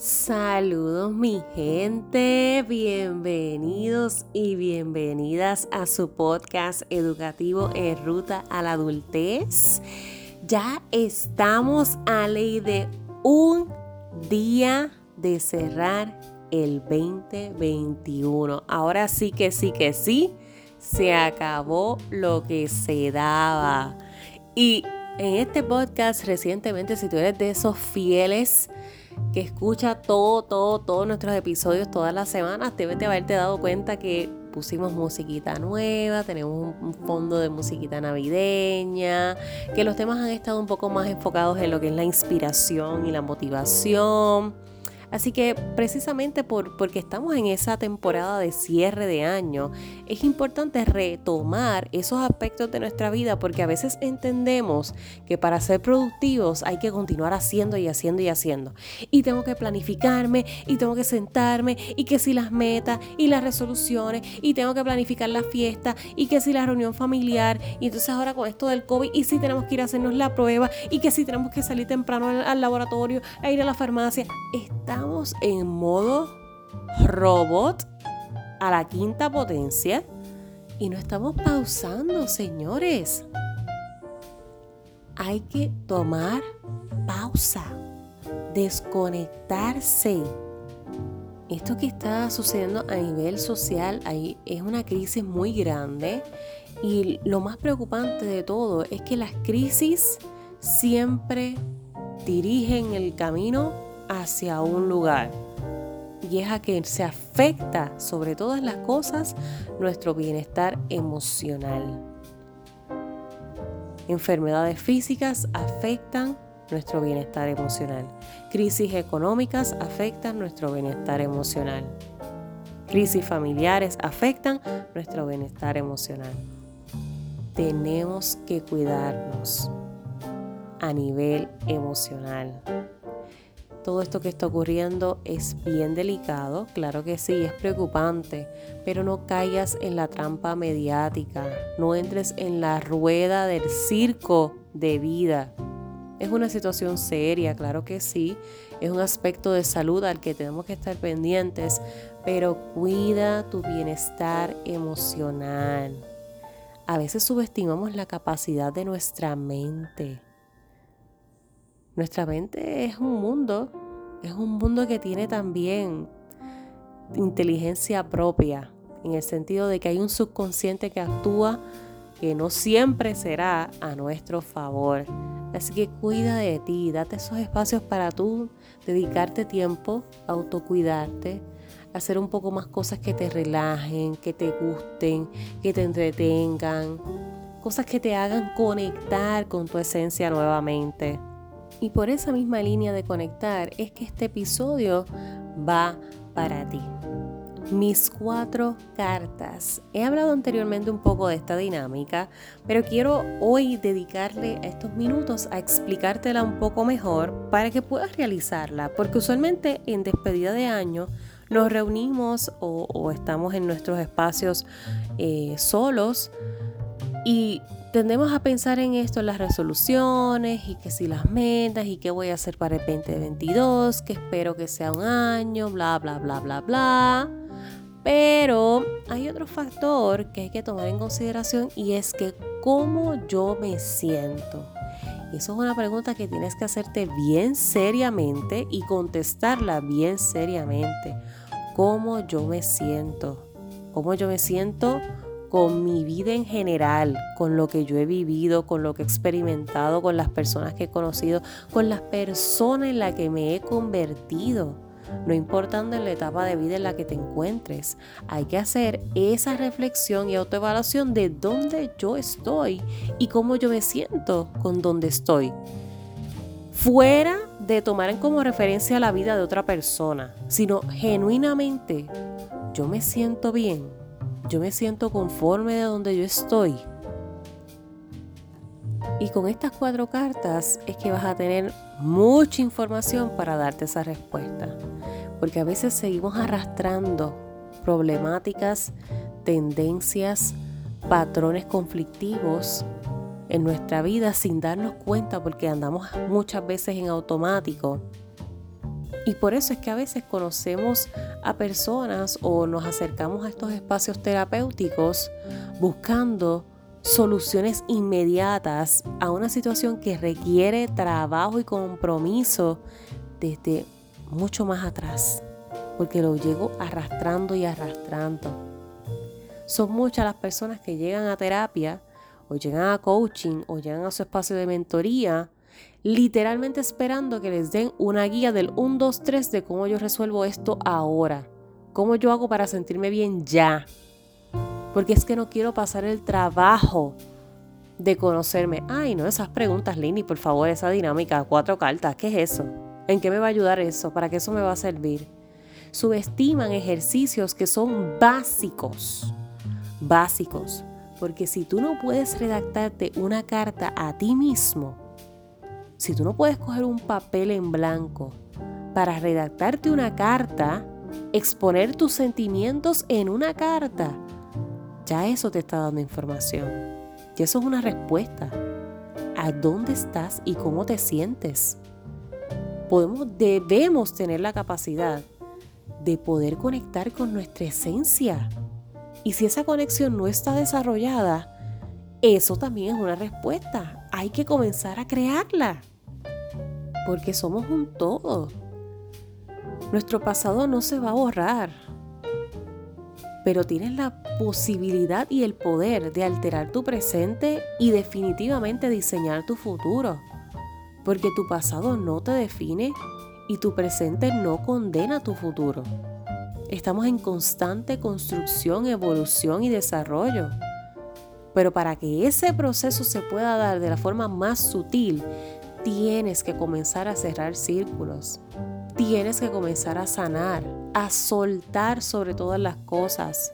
Saludos mi gente, bienvenidos y bienvenidas a su podcast educativo en ruta a la adultez. Ya estamos a ley de un día de cerrar el 2021. Ahora sí que sí que sí, se acabó lo que se daba. Y en este podcast recientemente, si tú eres de esos fieles, que escucha todo, todo, todos nuestros episodios todas las semanas, debes de haberte dado cuenta que pusimos musiquita nueva, tenemos un fondo de musiquita navideña, que los temas han estado un poco más enfocados en lo que es la inspiración y la motivación. Así que precisamente por, porque estamos en esa temporada de cierre de año, es importante retomar esos aspectos de nuestra vida porque a veces entendemos que para ser productivos hay que continuar haciendo y haciendo y haciendo. Y tengo que planificarme y tengo que sentarme y que si las metas y las resoluciones y tengo que planificar la fiesta y que si la reunión familiar y entonces ahora con esto del COVID y si tenemos que ir a hacernos la prueba y que si tenemos que salir temprano al, laboratorio a ir a la farmacia. Está estamos en modo robot a la quinta potencia y no estamos pausando, señores. Hay que tomar pausa, desconectarse. Esto que está sucediendo a nivel social ahí es una crisis muy grande y lo más preocupante de todo es que las crisis siempre dirigen el camino hacia un lugar. Y es a que se afecta sobre todas las cosas nuestro bienestar emocional. Enfermedades físicas afectan nuestro bienestar emocional. Crisis económicas afectan nuestro bienestar emocional. Crisis familiares afectan nuestro bienestar emocional. Tenemos que cuidarnos a nivel emocional todo esto que está ocurriendo es bien delicado, claro que sí, es preocupante, pero no caigas en la trampa mediática, no entres en la rueda del circo de vida. Es una situación seria, claro que sí, es un aspecto de salud al que tenemos que estar pendientes, pero cuida tu bienestar emocional. A veces subestimamos la capacidad de nuestra mente nuestra mente es un mundo, es un mundo que tiene también inteligencia propia, en el sentido de que hay un subconsciente que actúa que no siempre será a nuestro favor. Así que cuida de ti, date esos espacios para tú dedicarte tiempo, autocuidarte, hacer un poco más cosas que te relajen, que te gusten, que te entretengan, cosas que te hagan conectar con tu esencia nuevamente. Y por esa misma línea de conectar es que este episodio va para ti. Mis cuatro cartas. He hablado anteriormente un poco de esta dinámica, pero quiero hoy dedicarle estos minutos a explicártela un poco mejor para que puedas realizarla, porque usualmente en despedida de año nos reunimos o, estamos en nuestros espacios eh, solos y tendemos a pensar en esto, las resoluciones y que si las metas y qué voy a hacer para el 2022, que espero que sea un año, bla, bla, bla, bla, bla. Pero hay otro factor que hay que tomar en consideración y es que cómo yo me siento. Eso es una pregunta que tienes que hacerte bien seriamente y contestarla bien seriamente. ¿Cómo yo me siento? ¿Cómo yo me siento? Con mi vida en general, con lo que yo he vivido, con lo que he experimentado, con las personas que he conocido, con las personas en las que me he convertido. No importando en la etapa de vida en la que te encuentres, hay que hacer esa reflexión y autoevaluación de dónde yo estoy y cómo yo me siento con dónde estoy. Fuera de tomar como referencia la vida de otra persona, sino genuinamente, yo me siento bien yo me siento conforme de donde yo estoy. Y con estas cuatro cartas es que vas a tener mucha información para darte esa respuesta. Porque a veces seguimos arrastrando problemáticas, tendencias, patrones conflictivos en nuestra vida sin darnos cuenta porque andamos muchas veces en automático. Y por eso es que a veces conocemos a personas o nos acercamos a estos espacios terapéuticos buscando soluciones inmediatas a una situación que requiere trabajo y compromiso desde mucho más atrás, porque lo llego arrastrando y arrastrando. Son muchas las personas que llegan a terapia o llegan a coaching o llegan a su espacio de mentoría literalmente esperando que les den una guía del 1, 2, 3 de cómo yo resuelvo esto ahora. ¿Cómo yo hago para sentirme bien ya? Porque es que no quiero pasar el trabajo de conocerme. Ay, no, esas preguntas, Lini, por favor, esa dinámica, cuatro cartas, ¿qué es eso? ¿En qué me va a ayudar eso? ¿Para qué eso me va a servir? Subestiman ejercicios que son básicos. Básicos. Porque si tú no puedes redactarte una carta a ti mismo, si tú no puedes coger un papel en blanco para redactarte una carta, exponer tus sentimientos en una carta, ya eso te está dando información. Y eso es una respuesta. ¿A dónde estás y cómo te sientes? Podemos, debemos tener la capacidad de poder conectar con nuestra esencia. Y si esa conexión no está desarrollada, eso también es una respuesta. Hay que comenzar a crearla porque somos un todo. Nuestro pasado no se va a borrar, pero tienes la posibilidad y el poder de alterar tu presente y definitivamente diseñar tu futuro, porque tu pasado no te define y tu presente no condena tu futuro. Estamos en constante construcción, evolución y desarrollo. Pero para que ese proceso se pueda dar de la forma más sutil, tienes que comenzar a cerrar círculos. Tienes que comenzar a sanar, a soltar sobre todas las cosas.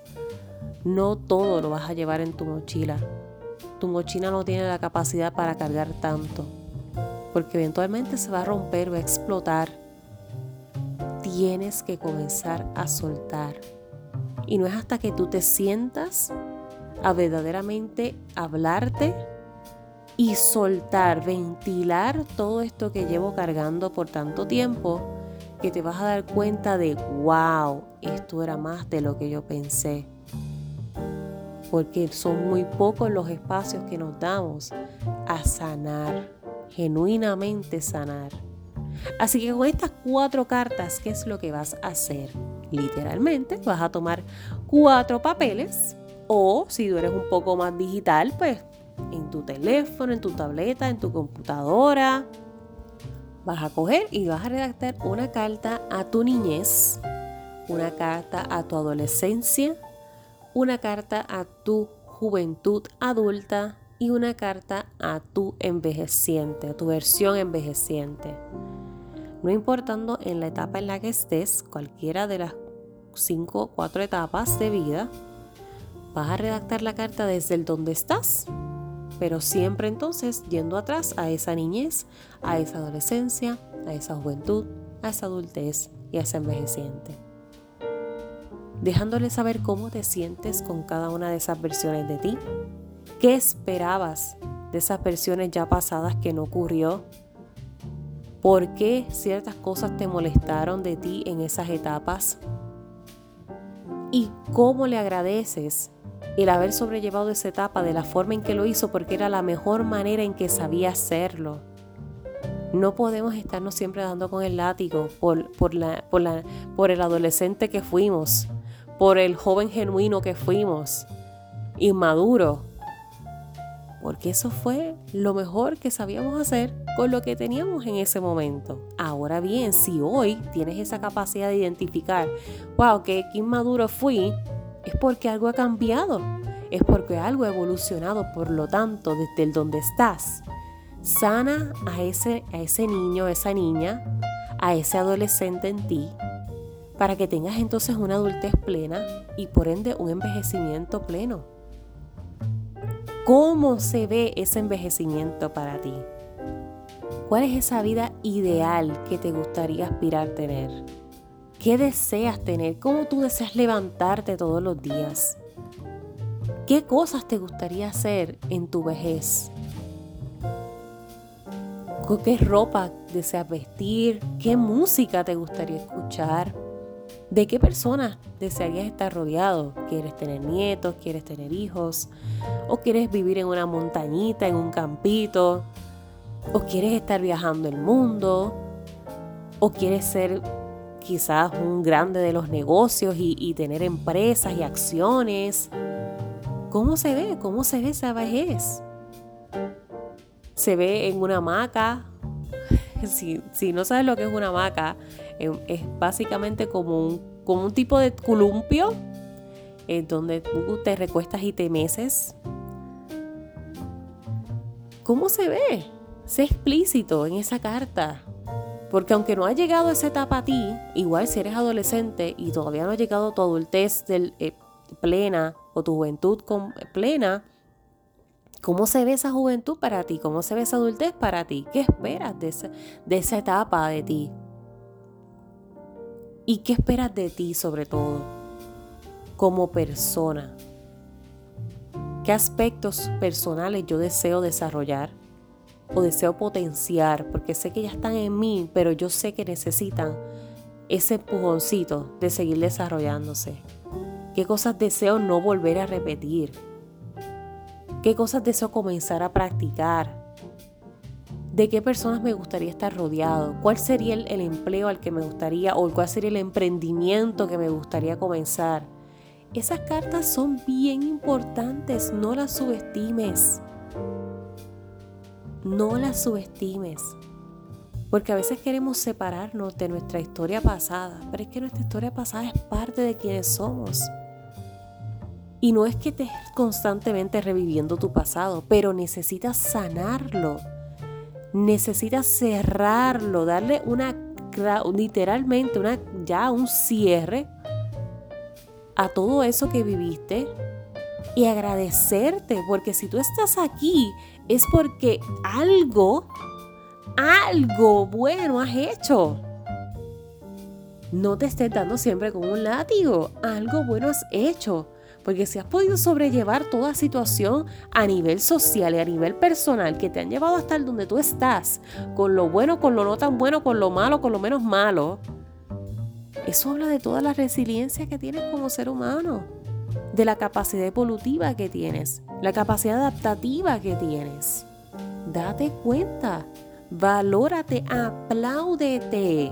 No todo lo vas a llevar en tu mochila. Tu mochila no tiene la capacidad para cargar tanto, porque eventualmente se va a romper, va a explotar. Tienes que comenzar a soltar. Y no es hasta que tú te sientas a verdaderamente hablarte y soltar, ventilar todo esto que llevo cargando por tanto tiempo, que te vas a dar cuenta de, wow, esto era más de lo que yo pensé. Porque son muy pocos los espacios que nos damos a sanar, genuinamente sanar. Así que con estas cuatro cartas, ¿qué es lo que vas a hacer? Literalmente vas a tomar cuatro papeles o si tú eres un poco más digital, pues en tu teléfono, en tu tableta, en tu computadora. Vas a coger y vas a redactar una carta a tu niñez, una carta a tu adolescencia, una carta a tu juventud adulta y una carta a tu envejeciente, a tu versión envejeciente. No importando en la etapa en la que estés, cualquiera de las cinco o cuatro etapas de vida, vas a redactar la carta desde el donde estás pero siempre entonces yendo atrás a esa niñez, a esa adolescencia, a esa juventud, a esa adultez y a esa envejeciente. Dejándole saber cómo te sientes con cada una de esas versiones de ti, qué esperabas de esas versiones ya pasadas que no ocurrió, por qué ciertas cosas te molestaron de ti en esas etapas y cómo le agradeces el haber sobrellevado esa etapa de la forma en que lo hizo porque era la mejor manera en que sabía hacerlo. No podemos estarnos siempre dando con el látigo por, por, el adolescente que fuimos, por el joven genuino que fuimos, inmaduro, porque eso fue lo mejor que sabíamos hacer con lo que teníamos en ese momento. Ahora bien, si hoy tienes esa capacidad de identificar, wow, qué inmaduro fui, es porque algo ha cambiado, es porque algo ha evolucionado, por lo tanto, desde el donde estás, sana a ese, a ese niño, a esa niña, a ese adolescente en ti, para que tengas entonces una adultez plena y por ende un envejecimiento pleno. ¿Cómo se ve ese envejecimiento para ti? ¿Cuál es esa vida ideal que te gustaría aspirar tener? ¿Qué deseas tener? ¿Cómo tú deseas levantarte todos los días? ¿Qué cosas te gustaría hacer en tu vejez? qué ropa deseas vestir, qué música te gustaría escuchar, de qué personas desearías estar rodeado. ¿Quieres tener nietos? ¿Quieres tener hijos? ¿O quieres vivir en una montañita, en un campito? ¿O quieres estar viajando el mundo? ¿O quieres ser quizás un grande de los negocios y, tener empresas y acciones? ¿Cómo se ve? ¿Cómo se ve esa vejez? se ve en una hamaca. Si, no sabes lo que es una hamaca, em, es básicamente como un, como un tipo de columpio en donde tú te recuestas y te meces. ¿Cómo se ve? Sé explícito en esa carta. Porque aunque no ha llegado esa etapa a ti, igual si eres adolescente y todavía no ha llegado tu adultez eh, plena o tu juventud con, plena, ¿Cómo se ve esa juventud para ti? ¿Cómo se ve esa adultez para ti? ¿Qué esperas de esa, de esa etapa de ti? ¿Y qué esperas de ti sobre todo? Como persona. ¿Qué aspectos personales yo deseo desarrollar o deseo potenciar? Porque sé que ya están en mí, pero yo sé que necesitan ese empujoncito de seguir desarrollándose. ¿Qué cosas deseo no volver a repetir? ¿Qué cosas deseo comenzar a practicar? ¿De qué personas me gustaría estar rodeado? ¿Cuál sería el, empleo al que me gustaría o cuál sería el emprendimiento que me gustaría comenzar? Esas cartas son bien importantes, no las subestimes. No las subestimes. Porque a veces queremos separarnos de nuestra historia pasada, pero es que nuestra historia pasada es parte de quienes somos. Y no es que estés constantemente reviviendo tu pasado, pero necesitas sanarlo. Necesitas cerrarlo, darle una literalmente una ya un cierre a todo eso que viviste y agradecerte, porque si tú estás aquí es porque algo algo bueno has hecho. No te estés dando siempre como un látigo, algo bueno has hecho. Porque si has podido sobrellevar toda situación a nivel social y a nivel personal que te han llevado hasta donde tú estás, con lo bueno, con lo no tan bueno, con lo malo, con lo menos malo, eso habla de toda la resiliencia que tienes como ser humano, de la capacidad evolutiva que tienes, la capacidad adaptativa que tienes. Date cuenta, valórate, apláudete.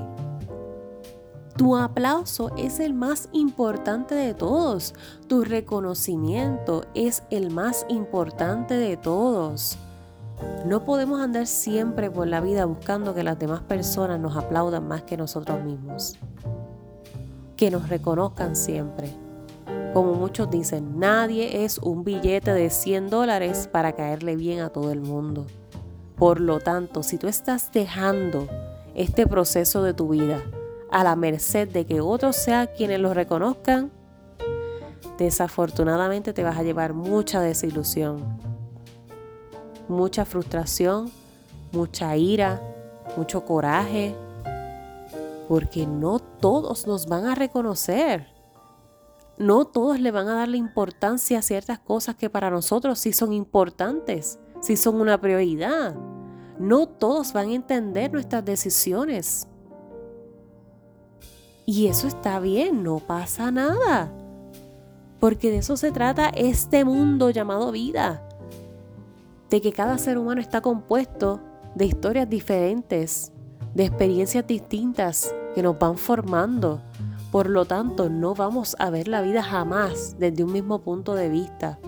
Tu aplauso es el más importante de todos. Tu reconocimiento es el más importante de todos. No podemos andar siempre por la vida buscando que las demás personas nos aplaudan más que nosotros mismos. Que nos reconozcan siempre. Como muchos dicen, nadie es un billete de 100 dólares para caerle bien a todo el mundo. Por lo tanto, si tú estás dejando este proceso de tu vida a la merced de que otros sean quienes lo reconozcan, desafortunadamente te vas a llevar mucha desilusión, mucha frustración, mucha ira, mucho coraje, porque no todos nos van a reconocer. No todos le van a dar la importancia a ciertas cosas que para nosotros sí son importantes, sí son una prioridad. No todos van a entender nuestras decisiones. Y eso está bien, no pasa nada. Porque de eso se trata este mundo llamado vida. De que cada ser humano está compuesto de historias diferentes, de experiencias distintas que nos van formando. Por lo tanto, no vamos a ver la vida jamás desde un mismo punto de vista.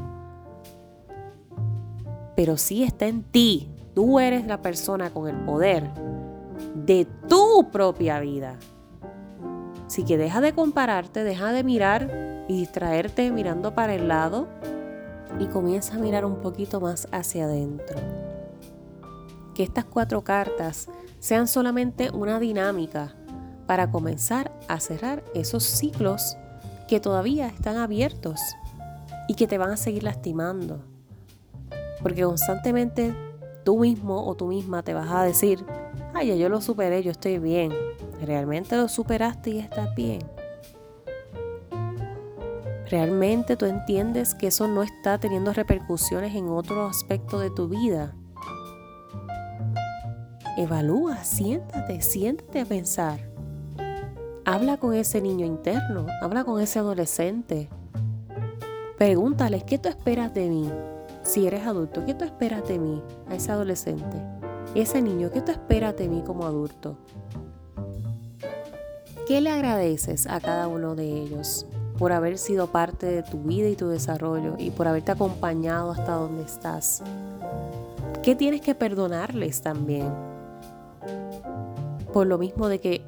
Pero sí está en ti. Tú eres la persona con el poder de tu propia vida. Así que deja de compararte, deja de mirar y distraerte mirando para el lado y comienza a mirar un poquito más hacia adentro. Que estas cuatro cartas sean solamente una dinámica para comenzar a cerrar esos ciclos que todavía están abiertos y que te van a seguir lastimando. Porque constantemente tú mismo o tú misma te vas a decir, ay, ya yo lo superé, yo estoy bien. ¿Realmente lo superaste y estás bien? ¿Realmente tú entiendes que eso no está teniendo repercusiones en otro aspecto de tu vida? evalúa, siéntate, siéntate a pensar. Habla con ese niño interno, habla con ese adolescente. Pregúntales, ¿qué tú esperas de mí? Si eres adulto, ¿qué tú esperas de mí? A ese adolescente. Ese niño, ¿qué tú esperas de mí como adulto? ¿Qué le agradeces a cada uno de ellos por haber sido parte de tu vida y tu desarrollo y por haberte acompañado hasta donde estás? ¿Qué tienes que perdonarles también? Por lo mismo de que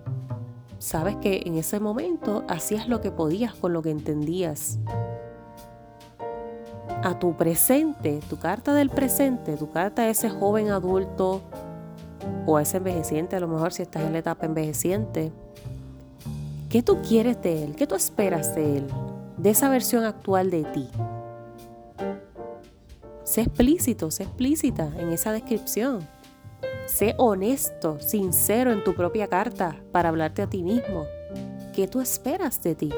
sabes que en ese momento hacías lo que podías con lo que entendías. A tu presente, tu carta del presente, tu carta de ese joven adulto o a ese envejeciente, a lo mejor si estás en la etapa envejeciente, ¿qué tú quieres de él? ¿Qué tú esperas de él? De esa versión actual de ti. Sé explícito, sé explícita en esa descripción. Sé honesto, sincero en tu propia carta para hablarte a ti mismo. ¿Qué tú esperas de ti?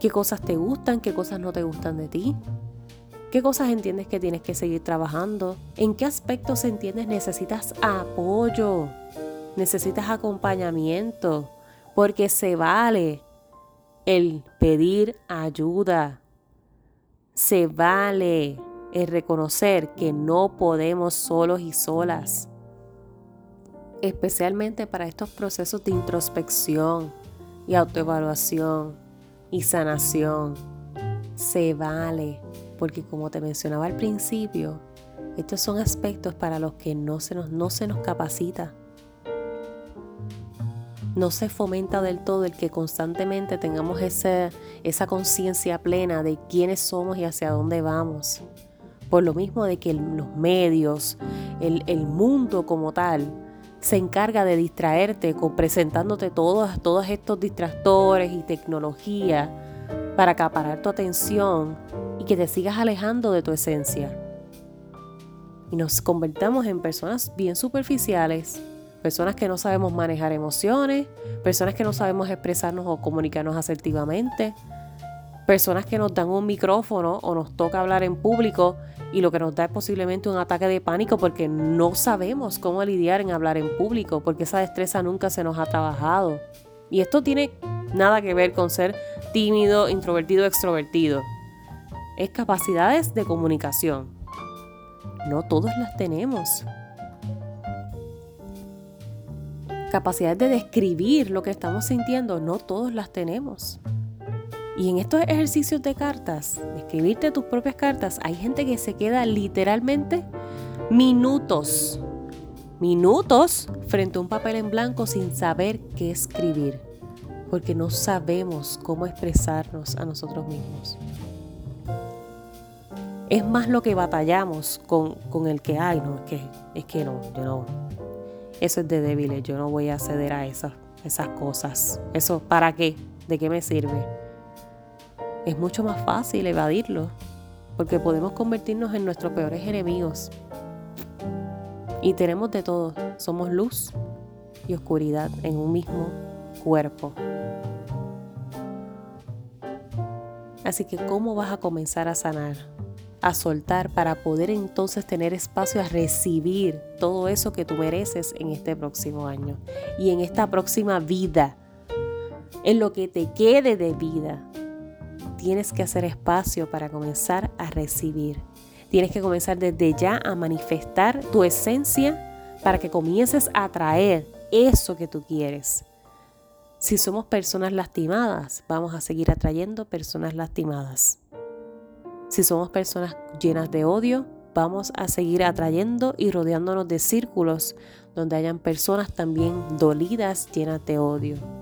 ¿Qué cosas te gustan? ¿Qué cosas no te gustan de ti? ¿Qué cosas entiendes que tienes que seguir trabajando? ¿En qué aspectos entiendes necesitas apoyo? Necesitas acompañamiento, porque se vale el pedir ayuda. Se vale es reconocer que no podemos solos y solas, especialmente para estos procesos de introspección y autoevaluación y sanación. Se vale, porque como te mencionaba al principio, estos son aspectos para los que no se nos, no se nos capacita. No se fomenta del todo el que constantemente tengamos esa conciencia plena de quiénes somos y hacia dónde vamos por lo mismo de que los medios, el, mundo como tal, se encarga de distraerte con presentándote todos, todos estos distractores y tecnología para acaparar tu atención y que te sigas alejando de tu esencia. Y nos convertamos en personas bien superficiales, personas que no sabemos manejar emociones, personas que no sabemos expresarnos o comunicarnos asertivamente, personas que nos dan un micrófono o nos toca hablar en público y lo que nos da es posiblemente un ataque de pánico porque no sabemos cómo lidiar en hablar en público, porque esa destreza nunca se nos ha trabajado. Y esto tiene nada que ver con ser tímido, introvertido, extrovertido. Es capacidades de comunicación. No todos las tenemos. Capacidades de describir lo que estamos sintiendo, no todos las tenemos. Y en estos ejercicios de cartas, de escribirte tus propias cartas, hay gente que se queda literalmente minutos, minutos frente a un papel en blanco sin saber qué escribir, porque no sabemos cómo expresarnos a nosotros mismos. Es más lo que batallamos con, el que, hay, no, es que, es que no, yo no, eso es de débiles, yo no voy a ceder a esas, esas cosas. Eso, ¿para qué? ¿De qué me sirve? Es mucho más fácil evadirlo, porque podemos convertirnos en nuestros peores enemigos. Y tenemos de todo, somos luz y oscuridad en un mismo cuerpo. Así que ¿cómo vas a comenzar a sanar? A soltar para poder entonces tener espacio a recibir todo eso que tú mereces en este próximo año y en esta próxima vida, en lo que te quede de vida tienes que hacer espacio para comenzar a recibir. Tienes que comenzar desde ya a manifestar tu esencia para que comiences a atraer eso que tú quieres. Si somos personas lastimadas, vamos a seguir atrayendo personas lastimadas. Si somos personas llenas de odio, vamos a seguir atrayendo y rodeándonos de círculos donde hayan personas también dolidas, llenas de odio.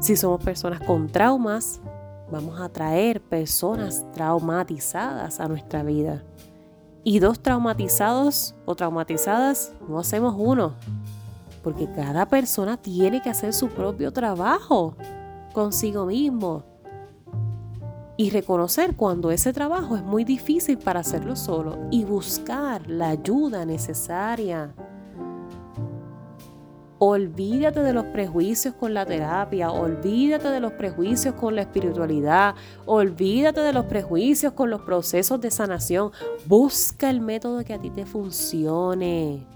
Si somos personas con traumas, vamos a traer personas traumatizadas a nuestra vida. Y dos traumatizados o traumatizadas no hacemos uno, porque cada persona tiene que hacer su propio trabajo consigo mismo y reconocer cuando ese trabajo es muy difícil para hacerlo solo y buscar la ayuda necesaria Olvídate de los prejuicios con la terapia, olvídate de los prejuicios con la espiritualidad, olvídate de los prejuicios con los procesos de sanación. Busca el método que a ti te funcione.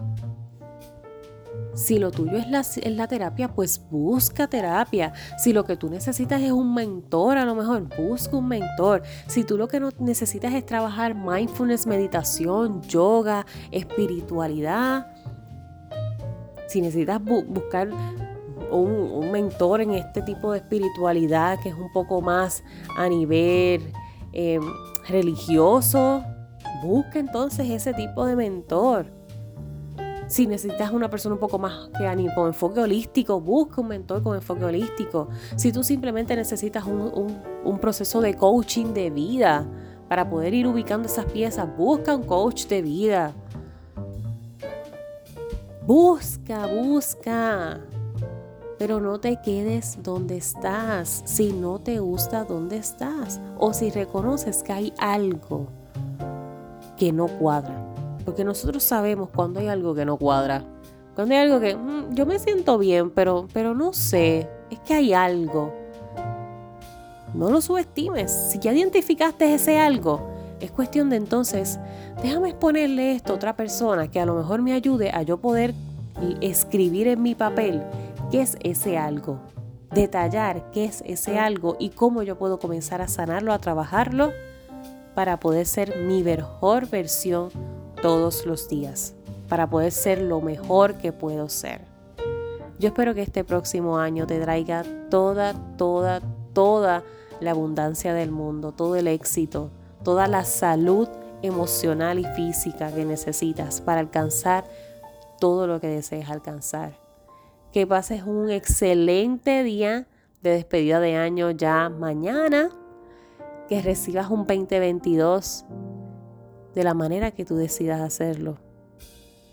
Si lo tuyo es la, la, terapia, pues busca terapia. Si lo que tú necesitas es un mentor, a lo mejor busca un mentor. Si tú lo que necesitas es trabajar mindfulness, meditación, yoga, espiritualidad, si necesitas buscar un, mentor en este tipo de espiritualidad que es un poco más a nivel em, religioso, busca entonces ese tipo de mentor. Si necesitas una persona un poco más que con enfoque holístico, busca un mentor con enfoque holístico. Si tú simplemente necesitas un, un proceso de coaching de vida para poder ir ubicando esas piezas, busca un coach de vida. Busca, busca. Pero no te quedes donde estás si no te gusta donde estás o si reconoces que hay algo que no cuadra. Porque nosotros sabemos cuando hay algo que no cuadra. Cuando hay algo que mm, yo me siento bien, pero, pero no sé, es que hay algo. No lo subestimes. Si ya identificaste ese algo, es cuestión de entonces, déjame exponerle esto a otra persona que a lo mejor me ayude a yo poder escribir en mi papel qué es ese algo, detallar qué es ese algo y cómo yo puedo comenzar a sanarlo, a trabajarlo para poder ser mi mejor versión todos los días, para poder ser lo mejor que puedo ser. Yo espero que este próximo año te traiga toda, toda, toda la abundancia del mundo, todo el éxito, toda la salud emocional y física que necesitas para alcanzar todo lo que desees alcanzar. Que pases un excelente día de despedida de año ya mañana. Que recibas un 2022 de la manera que tú decidas hacerlo.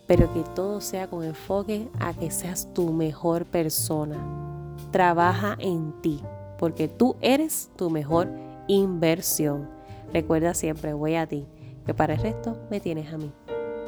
Pero que todo sea con enfoque a que seas tu mejor persona. Trabaja en ti, porque tú eres tu mejor inversión. Recuerda siempre, voy a ti, que para el resto me tienes a mí.